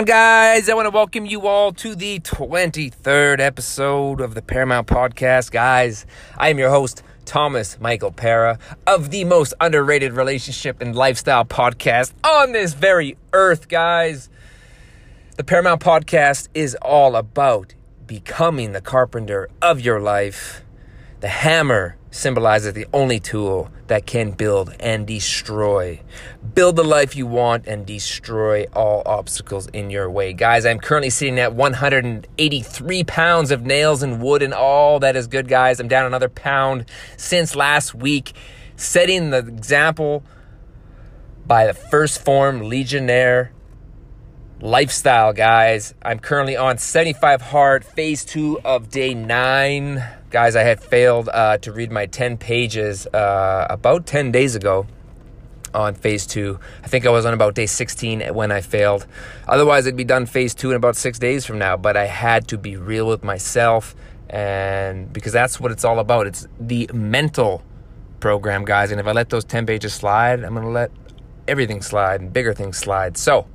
on, guys? I want to welcome you all to the 23rd episode of the Paramount Podcast. Guys, I am your host, Thomas Michael Para, of the most underrated relationship and lifestyle podcast on this very earth, guys. The Paramount Podcast is all about becoming the carpenter of your life. The hammer symbolizes the only tool that can build and destroy. Build the life you want and destroy all obstacles in your way. Guys, I'm currently sitting at 183 pounds of nails and wood and all that is good, guys. I'm down another pound since last week, setting the example by the 1st Phorm Legionnaire lifestyle, guys. I'm currently on 75 hard, phase two of day nine. Guys, I had failed uh, to read my 10 pages uh, about 10 days ago on phase two. I think I was on about day 16 when I failed. Otherwise, it'd be done phase two in about six days from now, but I had to be real with myself. And because that's what it's all about, it's the mental program, guys. And if I let those 10 pages slide, I'm going to let everything slide and bigger things slide. So,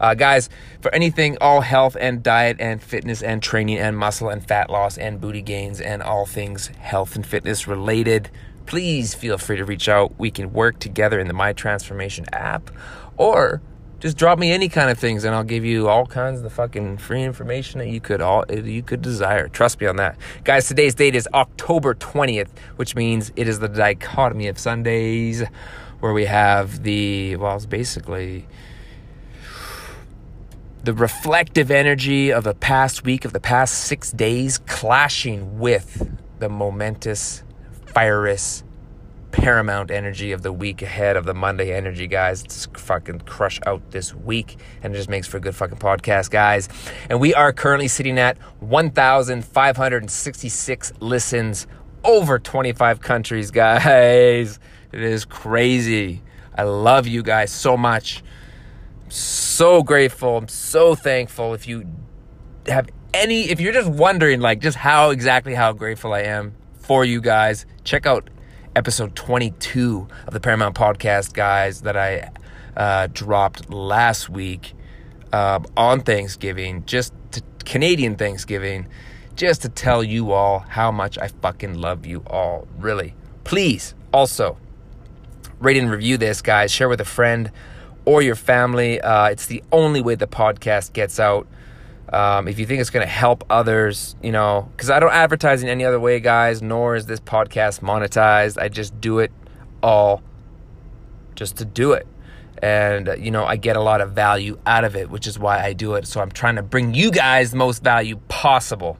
uh, guys, for anything all health and diet and fitness and training and muscle and fat loss and booty gains and all things health and fitness related, please feel free to reach out. We can work together in the My Transformation app or just drop me any kind of things and I'll give you all kinds of the fucking free information that you could all you could desire. Trust me on that. Guys, today's date is October 20th, which means it is the dichotomy of Sundays where we have the well, it's basically the reflective energy of the past week, of the past six days, clashing with the momentous, fierous, paramount energy of the week ahead of the Monday energy, guys. It's fucking crush out this week, and it just makes for a good fucking podcast, guys. And we are currently sitting at 1,566 listens over 25 countries, guys. It is crazy. I love you guys so much so grateful. I'm so thankful. If you have any, if you're just wondering, like, just how exactly how grateful I am for you guys, check out episode 22 of the Paramount Podcast, guys, that I uh, dropped last week uh, on Thanksgiving, just to Canadian Thanksgiving, just to tell you all how much I fucking love you all. Really. Please also rate and review this, guys. Share with a friend or your family. Uh, it's the only way the podcast gets out. Um, if you think it's going to help others, you know, because I don't advertise in any other way, guys, nor is this podcast monetized. I just do it all just to do it. And, uh, you know, I get a lot of value out of it, which is why I do it. So I'm trying to bring you guys the most value possible.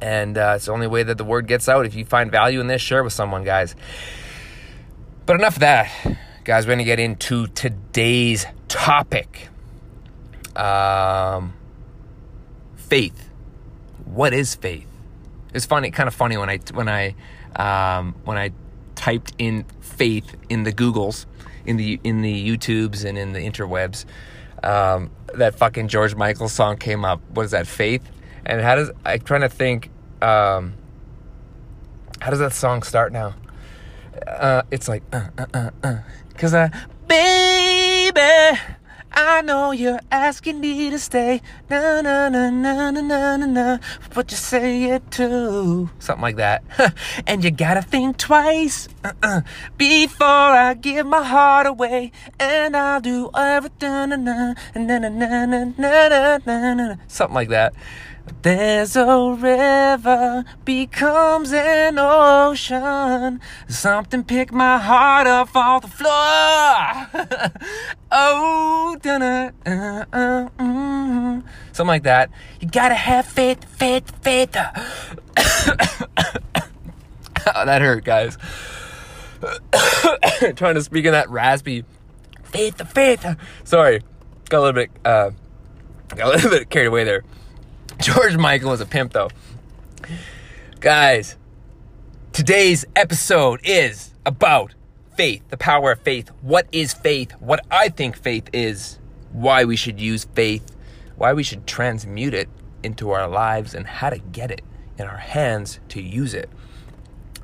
And uh, it's the only way that the word gets out. If you find value in this, share with someone, guys. But enough of that. Guys, we're going to get into today's topic um, faith. What is faith? It's funny, kind of funny when I when I um, when I typed in faith in the Googles, in the in the YouTubes and in the interwebs. Um, that fucking George Michael song came up. What is that? Faith. And how does I'm trying to think. Um, how does that song start now? Uh, it's like uh, uh, uh, uh. Cause I, baby, I know you're asking me to stay. Na na na na na na na na. But you say it too. Something like that. and you gotta think twice uh-uh, before I give my heart away. And I'll do everything. Something like that. There's a river becomes an ocean. Something picked my heart up off the floor. oh, dun uh, uh, mm. something like that. You gotta have faith, faith, faith. oh, that hurt, guys. Trying to speak in that raspy faith, The faith. Sorry, got a little bit, uh, got a little bit carried away there. George Michael was a pimp, though. Guys, today's episode is about faith, the power of faith. What is faith? What I think faith is, why we should use faith, why we should transmute it into our lives, and how to get it in our hands to use it.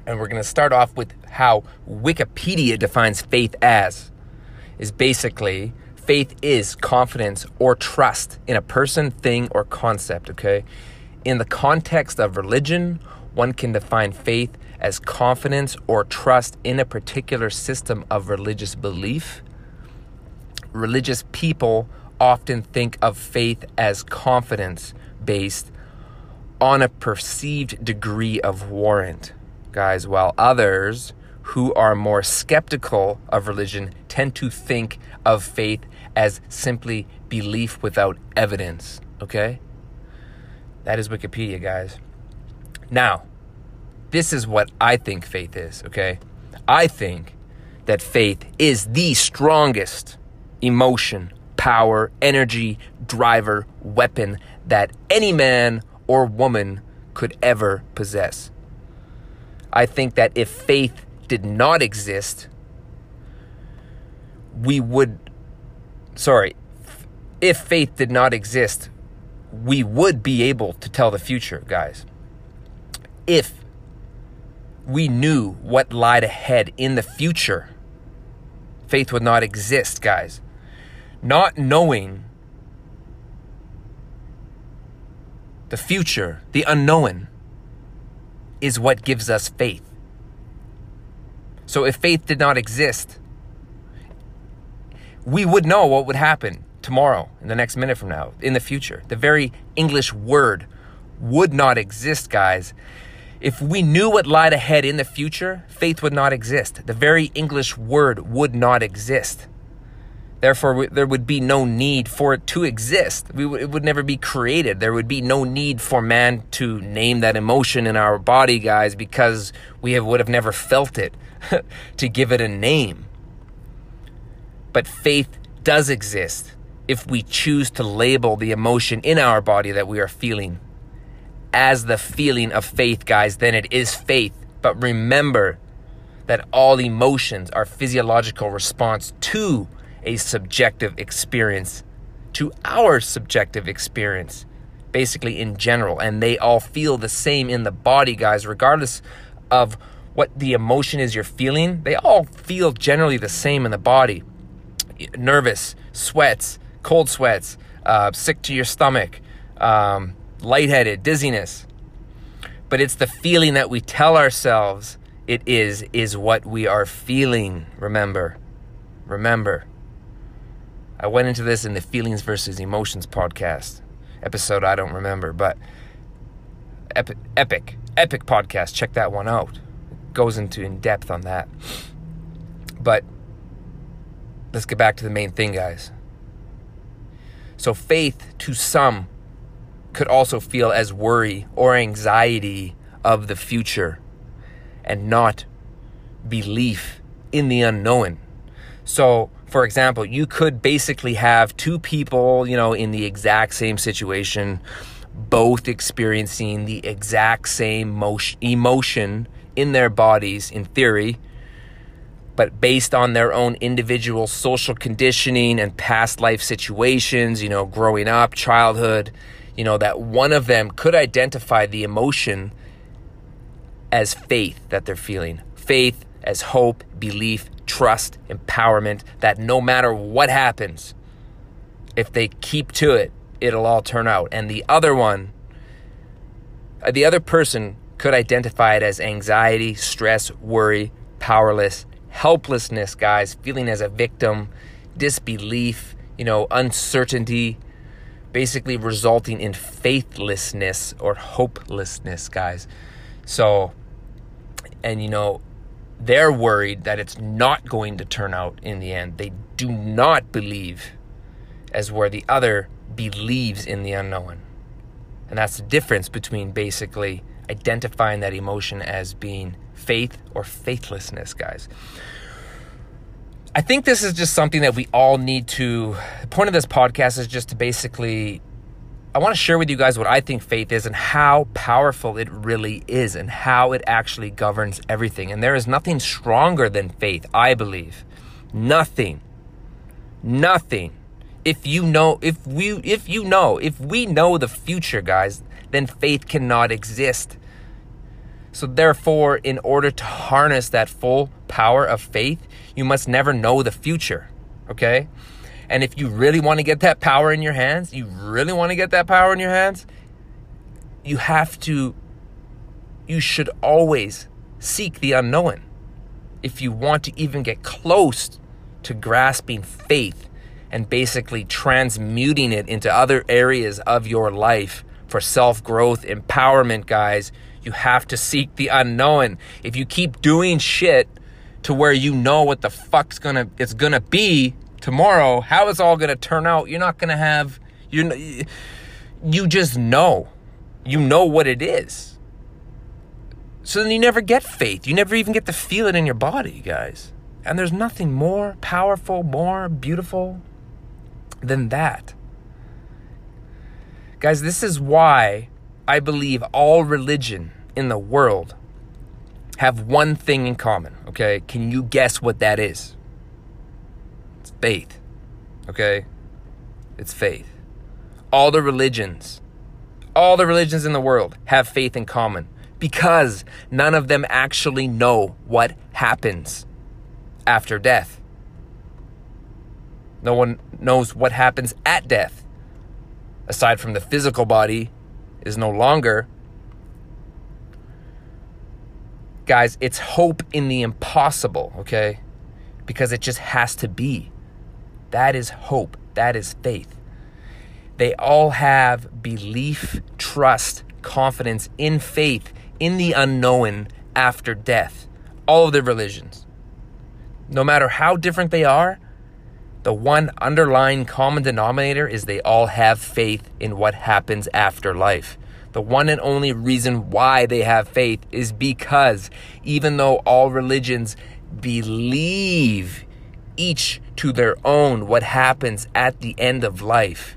And we're going to start off with how Wikipedia defines faith as is basically Faith is confidence or trust in a person, thing, or concept, okay? In the context of religion, one can define faith as confidence or trust in a particular system of religious belief. Religious people often think of faith as confidence based on a perceived degree of warrant, guys, while others who are more skeptical of religion tend to think of faith as simply belief without evidence, okay? That is Wikipedia, guys. Now, this is what I think faith is, okay? I think that faith is the strongest emotion, power, energy, driver, weapon that any man or woman could ever possess. I think that if faith did not exist, we would, sorry, if faith did not exist, we would be able to tell the future, guys. If we knew what lied ahead in the future, faith would not exist, guys. Not knowing the future, the unknown, is what gives us faith. So if faith did not exist, we would know what would happen tomorrow, in the next minute from now, in the future. The very English word would not exist, guys. If we knew what lied ahead in the future, faith would not exist. The very English word would not exist. Therefore, there would be no need for it to exist. We w- it would never be created. There would be no need for man to name that emotion in our body, guys, because we have, would have never felt it to give it a name. But faith does exist if we choose to label the emotion in our body that we are feeling as the feeling of faith, guys, then it is faith. But remember that all emotions are physiological response to a subjective experience, to our subjective experience, basically in general. And they all feel the same in the body, guys, regardless of what the emotion is you're feeling. They all feel generally the same in the body nervous, sweats, cold sweats, uh, sick to your stomach, um, lightheaded, dizziness. But it's the feeling that we tell ourselves it is, is what we are feeling. Remember. Remember. I went into this in the Feelings versus Emotions podcast episode. I don't remember, but epic, epic, epic podcast. Check that one out. It goes into in depth on that. But let's get back to the main thing, guys. So, faith to some could also feel as worry or anxiety of the future and not belief in the unknown. So, for example, you could basically have two people, you know, in the exact same situation, both experiencing the exact same motion, emotion in their bodies, in theory, but based on their own individual social conditioning and past life situations, you know, growing up, childhood, you know, that one of them could identify the emotion as faith that they're feeling. Faith as hope, belief, trust, empowerment, that no matter what happens, if they keep to it, it'll all turn out. And the other one, uh, the other person could identify it as anxiety, stress, worry, powerless, helplessness, guys, feeling as a victim, disbelief, you know, uncertainty, basically resulting in faithlessness or hopelessness, guys. So, and you know, they're worried that it's not going to turn out in the end. They do not believe as where the other believes in the unknown. And that's the difference between basically identifying that emotion as being faith or faithlessness, guys. I think this is just something that we all need to. The point of this podcast is just to basically I want to share with you guys what I think faith is and how powerful it really is and how it actually governs everything. And there is nothing stronger than faith, I believe. Nothing. Nothing. If you know, if we, if you know, if we know the future, guys, then faith cannot exist. So, therefore, in order to harness that full power of faith, you must never know the future. Okay? And if you really want to get that power in your hands, you really want to get that power in your hands, you have to, you should always seek the unknown. If you want to even get close to grasping faith and basically transmuting it into other areas of your life for self growth, empowerment, guys, you have to seek the unknown. If you keep doing shit to where you know what the fuck's gonna it's gonna be tomorrow, how it's all gonna turn out, you're not gonna have you you just know. You know what it is. So then you never get faith. You never even get to feel it in your body, guys. And there's nothing more powerful, more beautiful than that. Guys, this is why I believe all religion in the world have one thing in common, okay? Can you guess what that is? Faith, okay? It's faith. All the religions, all the religions in the world have faith in common because none of them actually know what happens after death. No one knows what happens at death. Aside from the physical body is no longer. Guys, it's hope in the impossible, okay? Because it just has to be. That is hope. That is faith. They all have belief, trust, confidence in faith, in the unknown after death. All of the religions. No matter how different they are, the one underlying common denominator is they all have faith in what happens after life. The one and only reason why they have faith is because even though all religions believe each to their own what happens at the end of life,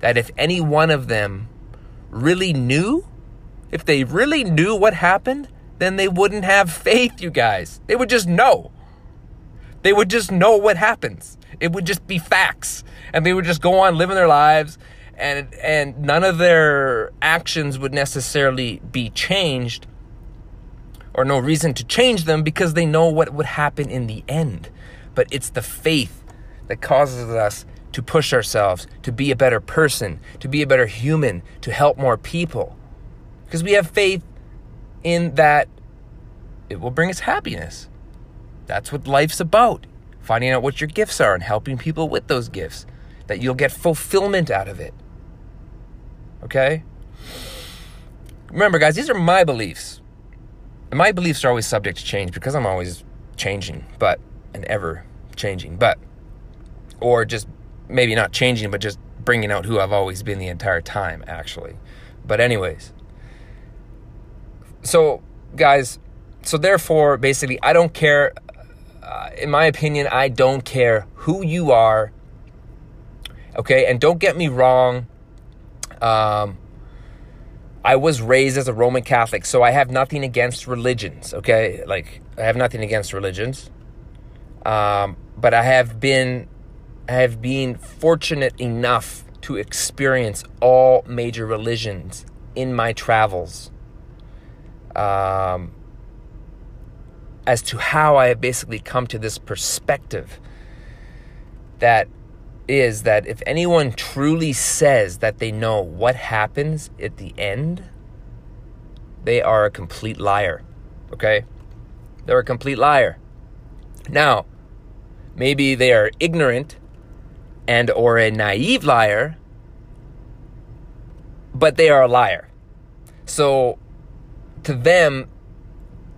that if any one of them really knew, if they really knew what happened, then they wouldn't have faith, you guys. They would just know. They would just know what happens. It would just be facts. And they would just go on living their lives and and none of their actions would necessarily be changed or no reason to change them because they know what would happen in the end. But it's the faith that causes us to push ourselves, to be a better person, to be a better human, to help more people. Because we have faith in that it will bring us happiness. That's what life's about. Finding out what your gifts are and helping people with those gifts. That you'll get fulfillment out of it. Okay? Remember, guys, these are my beliefs. And my beliefs are always subject to change because I'm always changing, but, and ever changing, but, or just maybe not changing, but just bringing out who I've always been the entire time, actually. But, anyways, so, guys, so therefore, basically, I don't care. Uh, in my opinion, I don't care who you are. Okay, and don't get me wrong. Um, I was raised as a Roman Catholic, so I have nothing against religions. Okay, like I have nothing against religions, um, but I have been, I have been fortunate enough to experience all major religions in my travels. Um, as to how I have basically come to this perspective that is that if anyone truly says that they know what happens at the end, they are a complete liar. Okay? They're a complete liar. Now, maybe they are ignorant and or a naive liar, but they are a liar. So to them,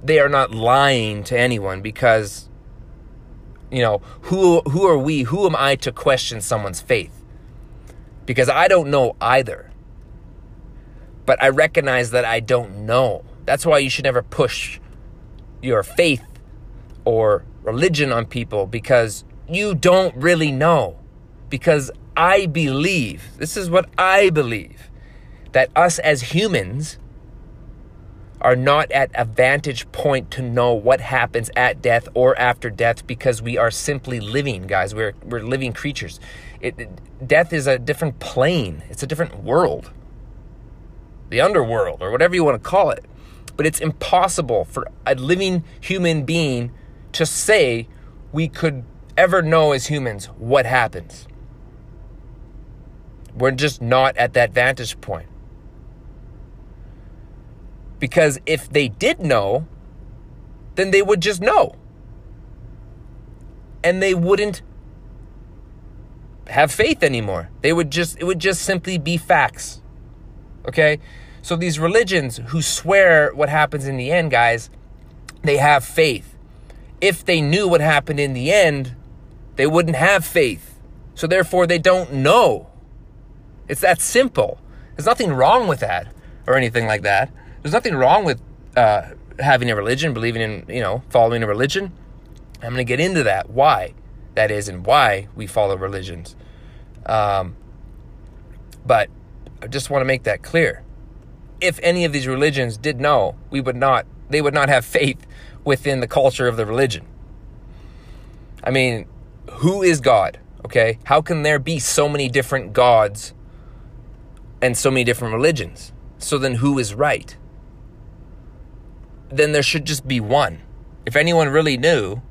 they are not lying to anyone because you know, who who are we? Who am I to question someone's faith? Because I don't know either. But I recognize that I don't know. That's why you should never push your faith or religion on people because you don't really know. Because I believe, this is what I believe, that us as humans are not at a vantage point to know what happens at death or after death because we are simply living, guys. We're, we're living creatures. It, it, death is a different plane, it's a different world, the underworld, or whatever you want to call it. But it's impossible for a living human being to say we could ever know as humans what happens. We're just not at that vantage point. Because if they did know, then they would just know. And they wouldn't have faith anymore. They would just it would just simply be facts. Okay? So these religions who swear what happens in the end, guys, they have faith. If they knew what happened in the end, they wouldn't have faith. So therefore they don't know. It's that simple. There's nothing wrong with that or anything like that. There's nothing wrong with uh, having a religion, believing in, you know, following a religion. I'm going to get into that. Why that is and why we follow religions. Um, but I just want to make that clear. If any of these religions did know, we would not, they would not have faith within the culture of the religion. I mean, who is God? Okay. How can there be so many different gods and so many different religions? So then who is right? Then there should just be one. If anyone really knew,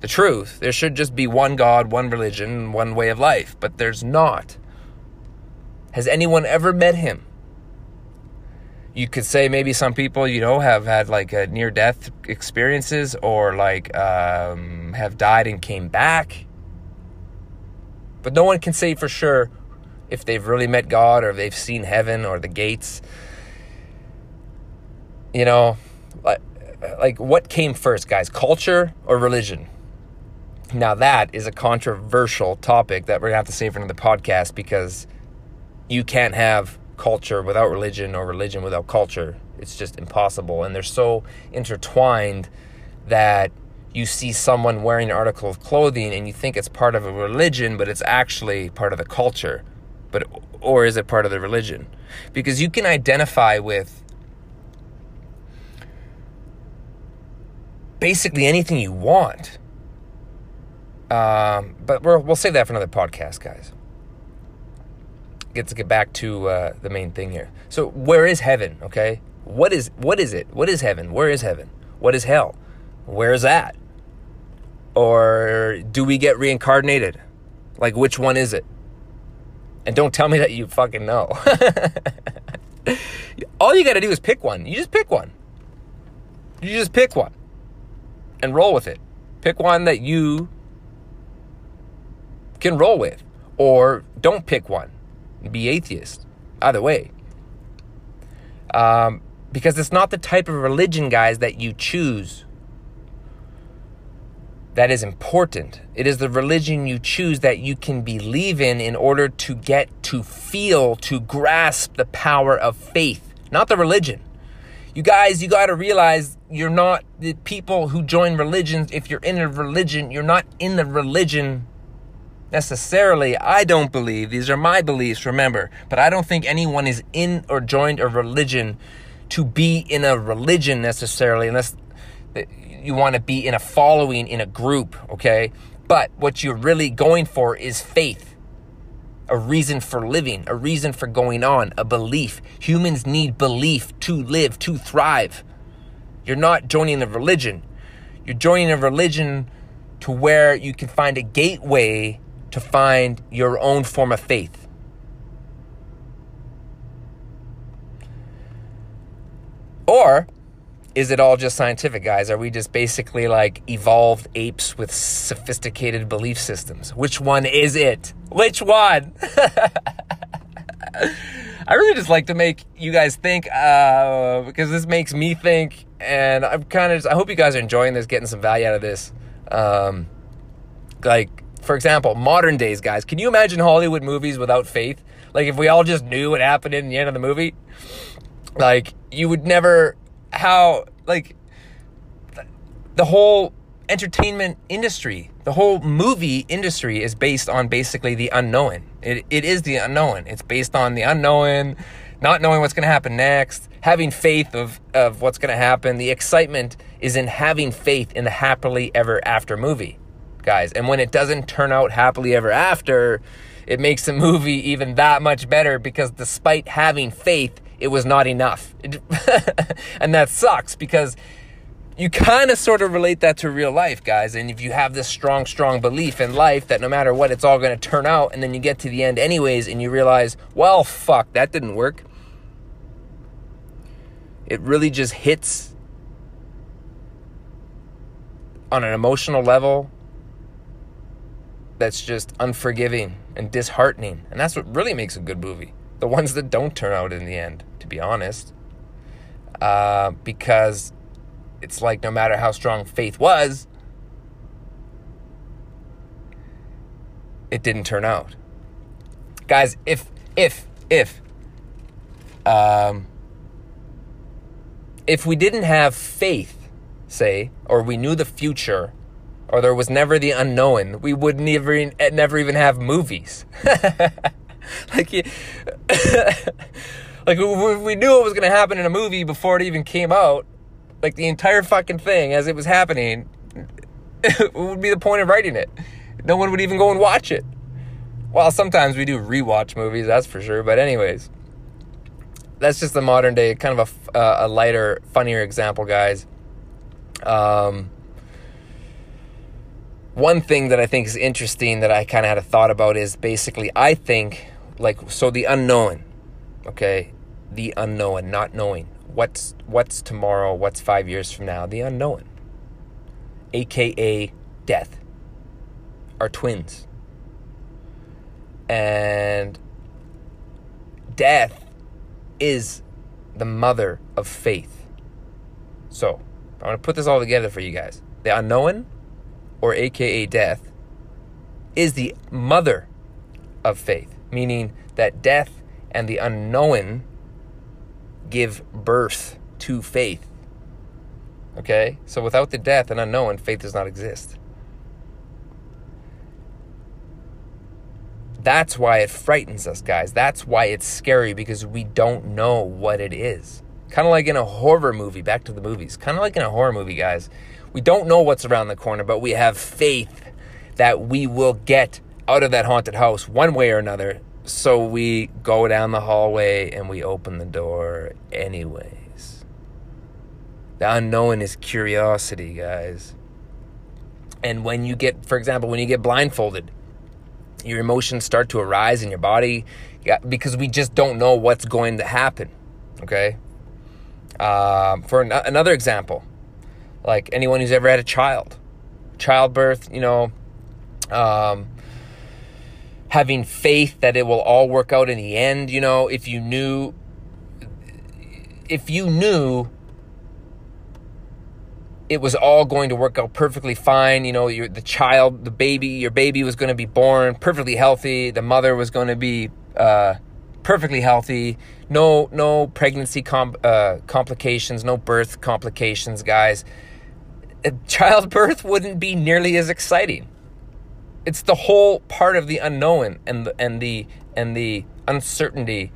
the truth. There should just be one God, one religion, one way of life, but there's not. Has anyone ever met him? You could say maybe some people, you know, have had like a near death experiences or like um, have died and came back. But no one can say for sure if they've really met God or they've seen heaven or the gates. You know, like, like what came first, guys? Culture or religion? Now, that is a controversial topic that we're going to have to save for another podcast because you can't have culture without religion or religion without culture. It's just impossible. And they're so intertwined that you see someone wearing an article of clothing and you think it's part of a religion, but it's actually part of the culture. But or is it part of the religion? Because you can identify with basically anything you want. Um, but we will save that for another podcast, guys. Get to get back to uh, the main thing here. So, where is heaven? Okay, what is what is it? What is heaven? Where is heaven? What is hell? Where is that? Or do we get reincarnated? Like, which one is it? And don't tell me that you fucking know. All you got to do is pick one. You just pick one. You just pick one and roll with it. Pick one that you can roll with, or don't pick one, be atheist. Either way. Um, because it's not the type of religion, guys, that you choose that is important. It is the religion you choose that you can believe in in order to get to feel, to grasp the power of faith, not the religion. You guys, you got to realize you're not the people who join religions. If you're in a religion, you're not in the religion necessarily. I don't believe, these are my beliefs, remember, but I don't think anyone is in or joined a religion to be in a religion necessarily, unless you want to be in a following, in a group, okay? But what you're really going for is faith, a reason for living, a reason for going on, a belief. Humans need belief to live, to thrive. You're not joining a religion. You're joining a religion to where you can find a gateway to find your own form of faith. Or is it all just scientific, guys? Are we just basically like evolved apes with sophisticated belief systems? Which one is it? Which one? I really just like to make you guys think uh, because this makes me think, and I'm kind of. I hope you guys are enjoying this, getting some value out of this. Um, like for example, modern days, guys, can you imagine Hollywood movies without faith? Like, if we all just knew what happened in the end of the movie, like, you would never, how, like, the whole entertainment industry, the whole movie industry is based on basically the unknown. It, it is the unknown. It's based on the unknown, not knowing what's going to happen next, having faith of, of what's going to happen. The excitement is in having faith in the happily ever after movie guys. And when it doesn't turn out happily ever after, it makes the movie even that much better because despite having faith, it was not enough. and that sucks because you kind of sort of relate that to real life, guys. And if you have this strong, strong belief in life that no matter what, it's all going to turn out, and then you get to the end anyways, and you realize, well, fuck, that didn't work. It really just hits on an emotional level that's just unforgiving and disheartening. And that's what really makes a good movie. The ones that don't turn out in the end, to be honest. Uh, because it's like no matter how strong faith was, it didn't turn out. Guys, if, if, if, um, if we didn't have faith, say, or we knew the future, or there was never the unknown, we would never, never even have movies. like, like we knew it was going to happen in a movie before it even came out. Like the entire fucking thing as it was happening, would be the point of writing it. No one would even go and watch it. Well, sometimes we do rewatch movies, that's for sure. But anyways, that's just the modern day, kind of a, uh, a lighter, funnier example, guys. Um, one thing that I think is interesting that I kind of had a thought about is basically, I think, like, so the unknown, okay, the unknown, not knowing what's what's tomorrow, what's five years from now, the unknown, aka death, are twins, and death is the mother of faith. So, I'm to put this all together for you guys. The unknown, or aka death, is the mother of faith, meaning that death and the unknown give birth to faith. Okay? So without the death and unknown, faith does not exist. That's why it frightens us, guys. That's why it's scary because we don't know what it is. Kind of like in a horror movie, back to the movies. Kind of like in a horror movie, guys. We don't know what's around the corner, but we have faith that we will get out of that haunted house one way or another. So we go down the hallway and we open the door anyways. The unknown is curiosity, guys. And when you get, for example, when you get blindfolded, your emotions start to arise in your body because we just don't know what's going to happen. Okay. Uh, for an- another example, like anyone who's ever had a child, childbirth, you know, um, having faith that it will all work out in the end. You know, if you knew, if you knew it was all going to work out perfectly fine. You know, your the child, the baby, your baby was going to be born perfectly healthy. The mother was going to be uh, perfectly healthy. No, no pregnancy com- uh, complications, no birth complications, guys. Childbirth wouldn't be nearly as exciting. It's the whole part of the unknown and the, and the and the uncertainty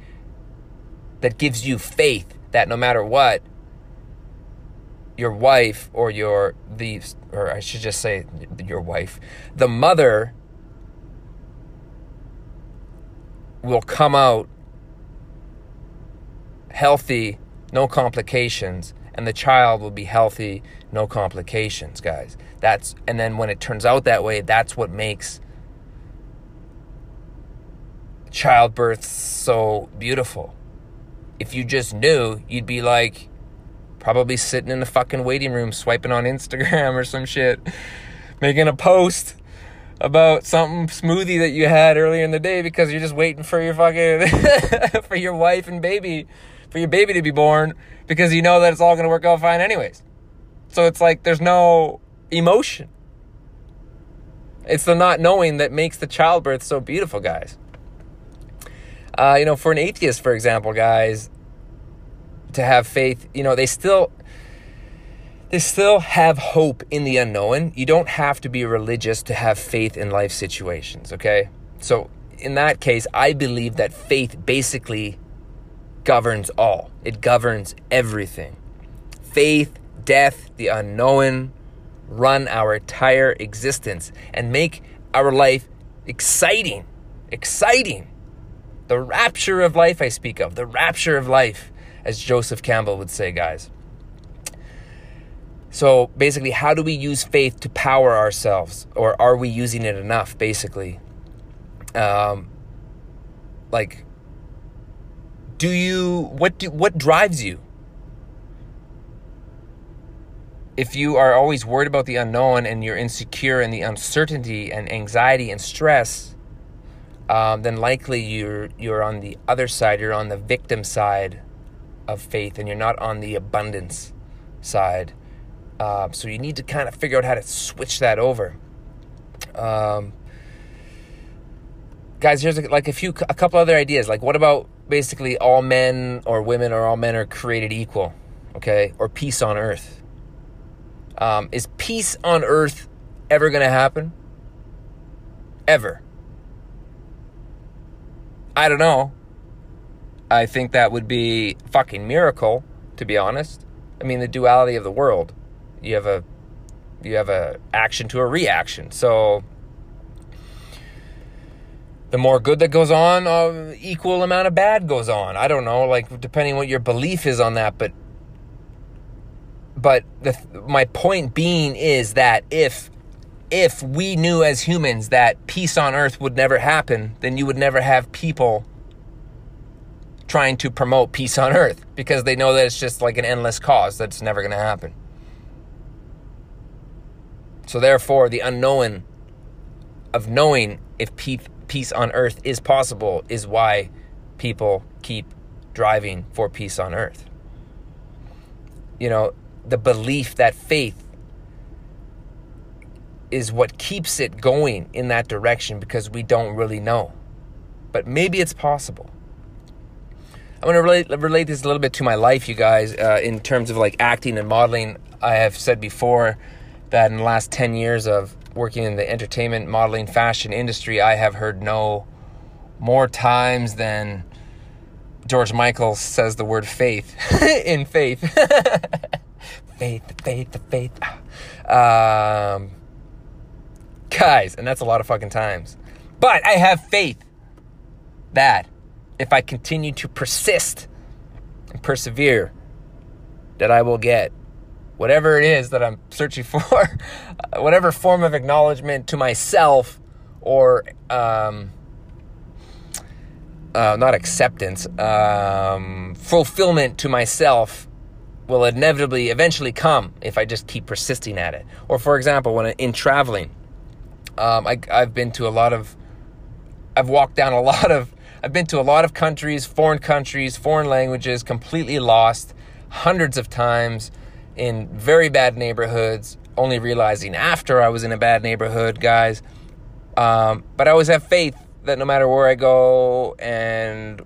that gives you faith that no matter what, your wife or your the or I should just say your wife, the mother will come out healthy, no complications, and the child will be healthy, no complications, guys. That's and then when it turns out that way, that's what makes childbirth so beautiful. If you just knew, you'd be like Probably sitting in the fucking waiting room swiping on Instagram or some shit, making a post about something smoothie that you had earlier in the day because you're just waiting for your fucking for your wife and baby for your baby to be born because you know that it's all going to work out fine anyways. So it's like there's no emotion. It's the not knowing that makes the childbirth so beautiful, guys. Uh, you know, for an atheist, for example, guys, to have faith, you know, they still they still have hope in the unknown. You don't have to be religious to have faith in life situations, okay? So, in that case, I believe that faith basically governs all. It governs everything. Faith, death, the unknown run our entire existence and make our life exciting. Exciting. The rapture of life I speak of, the rapture of life as Joseph Campbell would say, guys. So basically, how do we use faith to power ourselves, or are we using it enough? Basically, um, like, do you what do what drives you? If you are always worried about the unknown and you're insecure and the uncertainty and anxiety and stress, um, then likely you're you're on the other side. You're on the victim side of faith, and you're not on the abundance side. Uh, so you need to kind of figure out how to switch that over. Um, guys, here's like a few, a couple other ideas. Like, what about basically all men or women or all men are created equal? Okay, or peace on earth. Um, is peace on earth ever going to happen? Ever? I don't know. I think that would be fucking miracle, to be honest. I mean, the duality of the world you have a you have a action to a reaction. So the more good that goes on, uh, equal amount of bad goes on. I don't know, like depending what your belief is on that, but but the my point being is that if if we knew as humans that peace on earth would never happen, then you would never have people trying to promote peace on earth because they know that it's just like an endless cause that's never going to happen. So, therefore, the unknown of knowing if peace on earth is possible is why people keep driving for peace on earth. You know, the belief that faith is what keeps it going in that direction because we don't really know. But maybe it's possible. I'm going to relate, relate this a little bit to my life, you guys, uh, in terms of like acting and modeling. I have said before that in the last 10 years of working in the entertainment, modeling, fashion industry, I have heard no more times than George Michael says the word faith in faith. faith, faith, faith. Um, guys, and that's a lot of fucking times. But I have faith that if I continue to persist and persevere, that I will get whatever it is that I'm searching for, whatever form of acknowledgement to myself or um, uh, not acceptance, um, fulfillment to myself will inevitably eventually come if I just keep persisting at it. Or, for example, when in traveling, um, I, I've been to a lot of, I've walked down a lot of, I've been to a lot of countries, foreign countries, foreign languages, completely lost hundreds of times in very bad neighborhoods, only realizing after I was in a bad neighborhood, guys. Um, but I always have faith that no matter where I go and,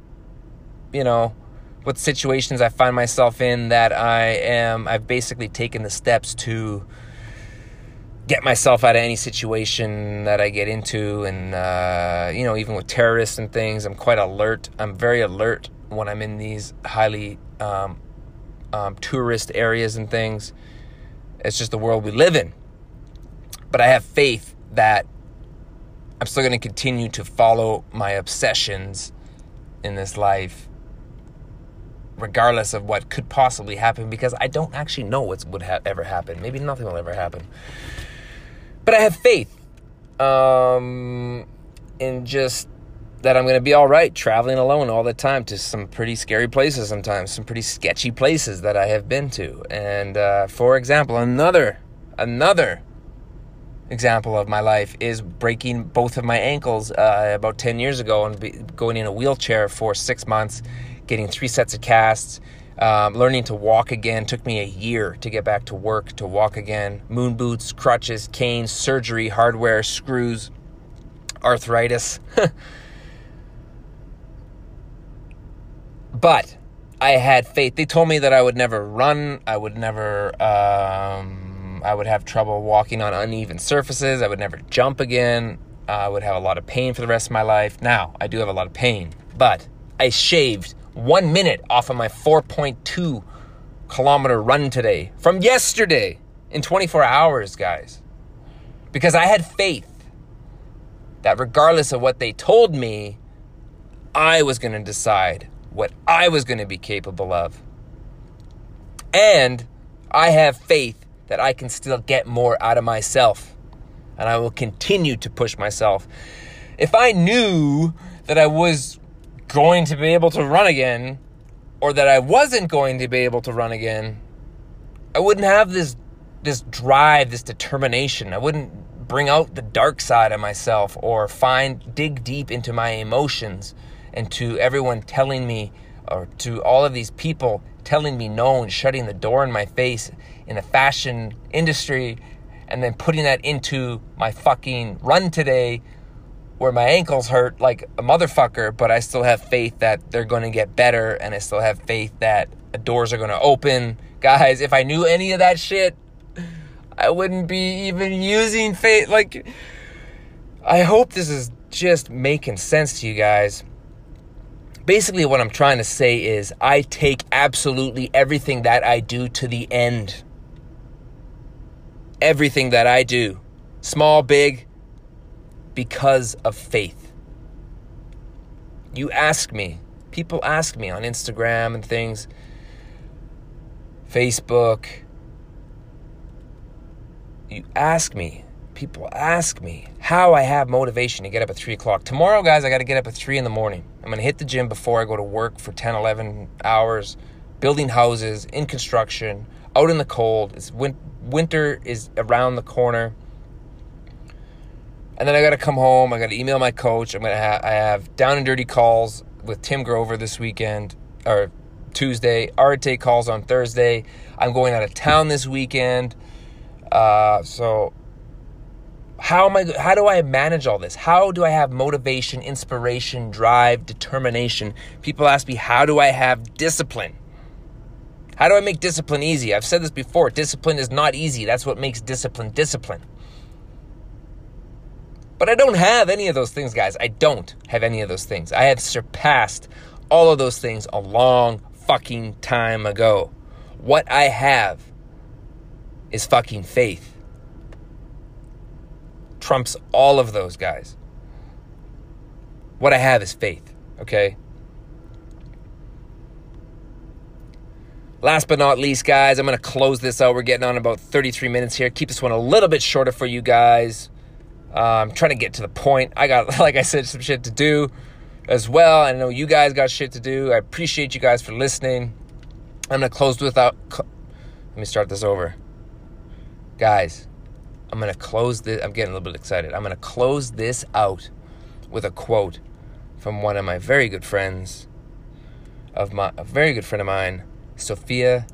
you know, what situations I find myself in, that I am, I've basically taken the steps to get myself out of any situation that I get into. And, uh, you know, even with terrorists and things, I'm quite alert. I'm very alert when I'm in these highly um, um, tourist areas and things. It's just the world we live in. But I have faith that I'm still going to continue to follow my obsessions in this life, regardless of what could possibly happen, because I don't actually know what would ha- ever happen. Maybe nothing will ever happen. But I have faith um, in just that I'm going to be all right traveling alone all the time to some pretty scary places sometimes, some pretty sketchy places that I have been to. And uh, for example, another another example of my life is breaking both of my ankles uh, about 10 years ago and going in a wheelchair for six months, getting three sets of casts. Um, learning to walk again took me a year to get back to work to walk again. Moon boots, crutches, canes, surgery, hardware, screws, arthritis. But I had faith. They told me that I would never run. I would never. Um, I would have trouble walking on uneven surfaces. I would never jump again. I would have a lot of pain for the rest of my life. Now I do have a lot of pain, but I shaved one minute off of my 4.2 kilometer run today from yesterday in 24 hours, guys, because I had faith that regardless of what they told me, I was going to decide what I was going to be capable of. And I have faith that I can still get more out of myself. And I will continue to push myself. If I knew that I was going to be able to run again, or that I wasn't going to be able to run again, I wouldn't have this this drive, this determination. I wouldn't bring out the dark side of myself or find dig deep into my emotions and to everyone telling me or to all of these people telling me no and shutting the door in my face in the fashion industry and then putting that into my fucking run today where my ankles hurt like a motherfucker, but I still have faith that they're going to get better and I still have faith that doors are going to open. Guys, if I knew any of that shit, I wouldn't be even using faith. Like, I hope this is just making sense to you guys. Basically, what I'm trying to say is I take absolutely everything that I do to the end. Everything that I do, small, big, because of faith. You ask me, people ask me on Instagram and things, Facebook. You ask me, people ask me how I have motivation to get up at 3 o'clock. Tomorrow, guys, I got to get up at 3 in the morning. I'm going to hit the gym before I go to work for 10, 11 hours, building houses in construction, out in the cold. It's win- winter is around the corner. And then I got to come home. I got to email my coach. I'm gonna have I have down and dirty calls with Tim Grover this weekend or Tuesday. Arte calls on Thursday. I'm going out of town this weekend. Uh, so how am I? How do I manage all this? How do I have motivation, inspiration, drive, determination? People ask me, how do I have discipline? How do I make discipline easy? I've said this before. Discipline is not easy. That's what makes discipline discipline. But I don't have any of those things, guys. I don't have any of those things. I have surpassed all of those things a long fucking time ago. What I have is fucking faith. Trumps all of those guys. What I have is faith, okay? Last but not least, guys, I'm going to close this out. We're getting on about 33 minutes here. Keep this one a little bit shorter for you guys. Uh, I'm trying to get to the point. I got, like I said, some shit to do as well. I know you guys got shit to do. I appreciate you guys for listening. I'm going to close without. Let me start this over. Guys, I'm going to close this. I'm getting a little bit excited. I'm going to close this out with a quote from one of my very good friends, of my a very good friend of mine, Sofia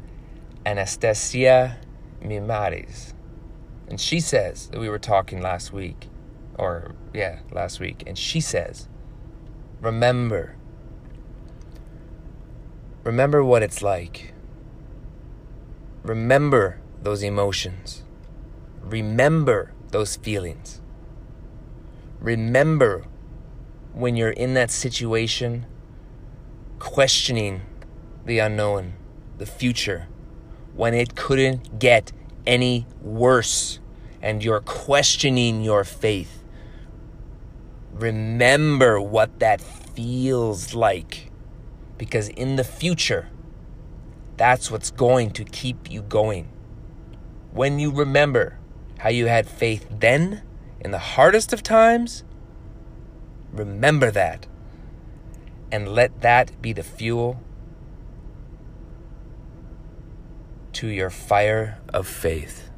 Anastasia Mimares. And she says that we were talking last week, or yeah, last week, and she says, Remember, remember what it's like. Remember those emotions. Remember those feelings. Remember when you're in that situation, questioning the unknown, the future, when it couldn't get any worse and you're questioning your faith. Remember what that feels like because in the future, that's what's going to keep you going. When you remember how you had faith then in the hardest of times, remember that and let that be the fuel to your fire of faith.